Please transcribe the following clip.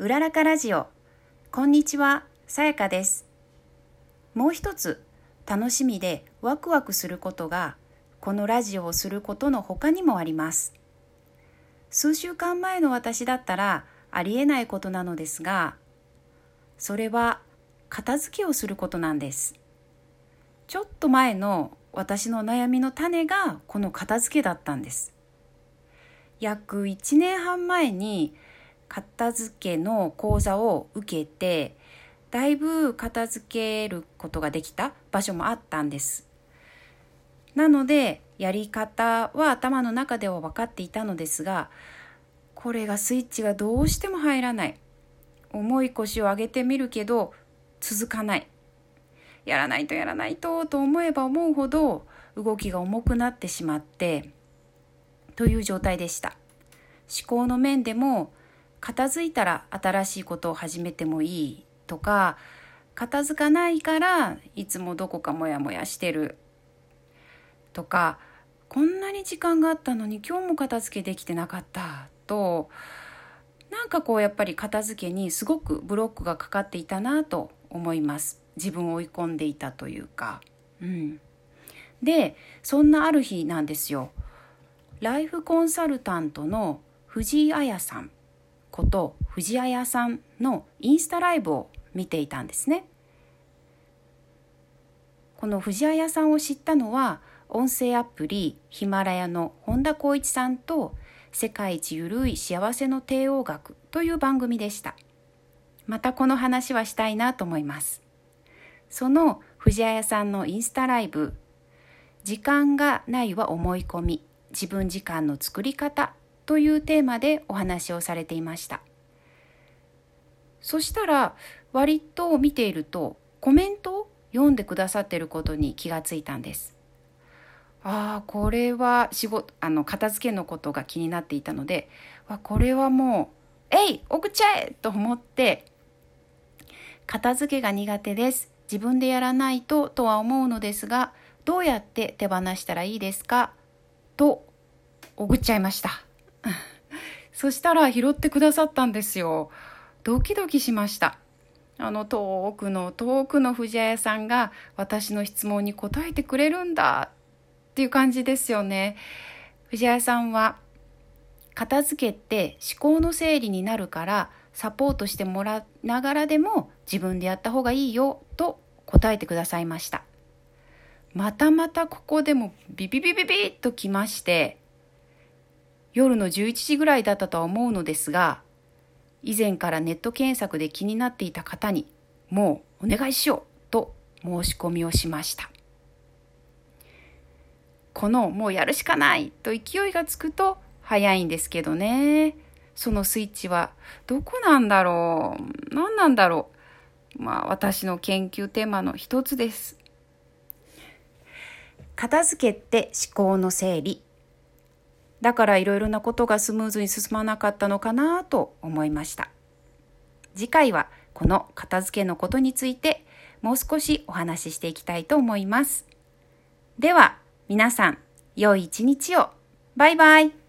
うららかラジオ。こんにちはさやかです。もう一つ楽しみでワクワクすることがこのラジオをすることの他にもあります。数週間前の私だったらありえないことなのですがそれは片付けをすることなんです。ちょっと前の私の悩みの種がこの片付けだったんです。約1年半前に片付けの講座を受けてだいぶ片付けることができた場所もあったんです。なのでやり方は頭の中では分かっていたのですがこれがスイッチがどうしても入らない。重い腰を上げてみるけど続かない。やらないとやらないとと思えば思うほど動きが重くなってしまってという状態でした。思考の面でも片付いたら新しいことを始めてもいいとか片付かないからいつもどこかモヤモヤしてるとかこんなに時間があったのに今日も片付けできてなかったとなんかこうやっぱり片付けにすごくブロックがかかっていたなと思います。自分を追い込んでいたというか。うん。でそんなある日なんですよ。ライフコンサルタントの藤井彩さん。こと藤彩さんのインスタライブを見ていたんですね。この藤彩さんを知ったのは音声アプリヒマラヤの本田光一さんと世界一ゆるい幸せの帝王学という番組でした。またこの話はしたいなと思います。その藤彩さんのインスタライブ時間がないは思い込み自分時間の作り方というテーマでお話をされていました。そしたら割と見ているとコメントを読んでくださっていることに気がついたんです。ああこれは仕事あの片付けのことが気になっていたのでわこれはもう「えい送っちゃえ!」と思って片付けが苦手です。自分でやらないととは思うのですがどうやって手放したらいいですか？と送っちゃいました。そしたら拾ってくださったんですよ。ドキドキしました。あの遠くの遠くの藤谷さんが私の質問に答えてくれるんだっていう感じですよね。藤谷さんは片付けて思考の整理になるからサポートしてもらいながらでも自分でやった方がいいよと答えてくださいました。またまたここでもビビビビビッときまして夜の11時ぐらいだったとは思うのですが、以前からネット検索で気になっていた方に、もうお願いしようと申し込みをしました。このもうやるしかないと勢いがつくと早いんですけどね。そのスイッチはどこなんだろう？何なんだろう？まあ私の研究テーマの一つです。片付けって思考の整理だからいろいろなことがスムーズに進まなかったのかなと思いました。次回はこの片付けのことについてもう少しお話ししていきたいと思います。では皆さん良い一日を。バイバイ。